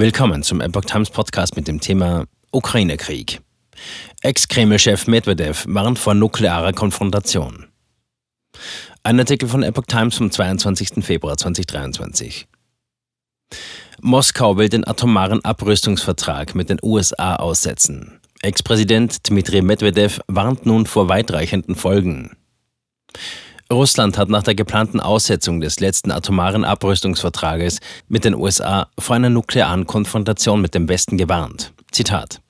Willkommen zum Epoch Times Podcast mit dem Thema Ukraine-Krieg. Ex-Kreml-Chef Medvedev warnt vor nuklearer Konfrontation. Ein Artikel von Epoch Times vom 22. Februar 2023. Moskau will den atomaren Abrüstungsvertrag mit den USA aussetzen. Ex-Präsident Dmitri Medvedev warnt nun vor weitreichenden Folgen. Russland hat nach der geplanten Aussetzung des letzten atomaren Abrüstungsvertrages mit den USA vor einer nuklearen Konfrontation mit dem Westen gewarnt. Zitat.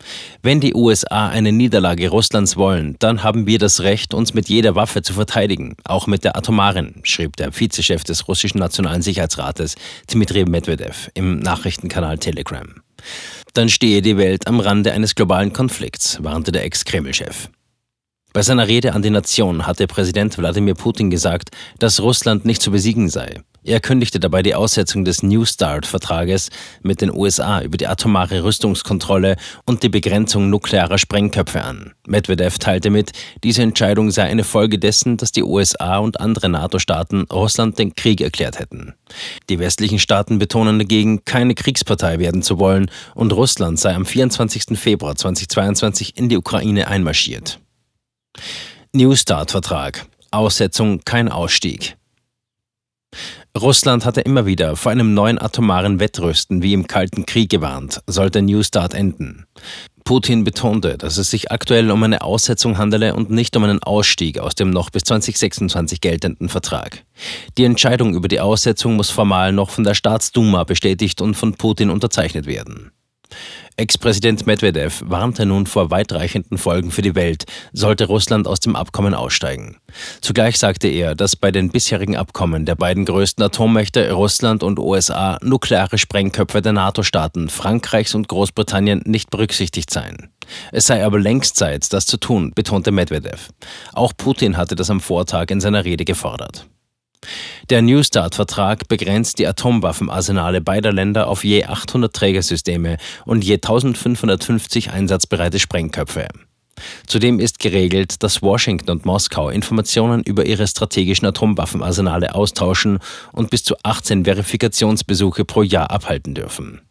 Wenn die USA eine Niederlage Russlands wollen, dann haben wir das Recht, uns mit jeder Waffe zu verteidigen, auch mit der atomaren, schrieb der Vizechef des russischen Nationalen Sicherheitsrates Dmitri Medvedev im Nachrichtenkanal Telegram. Dann stehe die Welt am Rande eines globalen Konflikts, warnte der Ex-Kreml-Chef. Bei seiner Rede an die Nation hatte Präsident Wladimir Putin gesagt, dass Russland nicht zu besiegen sei. Er kündigte dabei die Aussetzung des New START-Vertrages mit den USA über die atomare Rüstungskontrolle und die Begrenzung nuklearer Sprengköpfe an. Medvedev teilte mit, diese Entscheidung sei eine Folge dessen, dass die USA und andere NATO-Staaten Russland den Krieg erklärt hätten. Die westlichen Staaten betonen dagegen, keine Kriegspartei werden zu wollen und Russland sei am 24. Februar 2022 in die Ukraine einmarschiert. New Start-Vertrag. Aussetzung kein Ausstieg. Russland hatte immer wieder vor einem neuen atomaren Wettrüsten wie im Kalten Krieg gewarnt, sollte New Start enden. Putin betonte, dass es sich aktuell um eine Aussetzung handele und nicht um einen Ausstieg aus dem noch bis 2026 geltenden Vertrag. Die Entscheidung über die Aussetzung muss formal noch von der Staatsduma bestätigt und von Putin unterzeichnet werden. Ex-Präsident Medvedev warnte nun vor weitreichenden Folgen für die Welt, sollte Russland aus dem Abkommen aussteigen. Zugleich sagte er, dass bei den bisherigen Abkommen der beiden größten Atommächte Russland und USA nukleare Sprengköpfe der NATO-Staaten Frankreichs und Großbritannien nicht berücksichtigt seien. Es sei aber längst Zeit, das zu tun, betonte Medvedev. Auch Putin hatte das am Vortag in seiner Rede gefordert. Der New START-Vertrag begrenzt die Atomwaffenarsenale beider Länder auf je 800 Trägersysteme und je 1550 einsatzbereite Sprengköpfe. Zudem ist geregelt, dass Washington und Moskau Informationen über ihre strategischen Atomwaffenarsenale austauschen und bis zu 18 Verifikationsbesuche pro Jahr abhalten dürfen.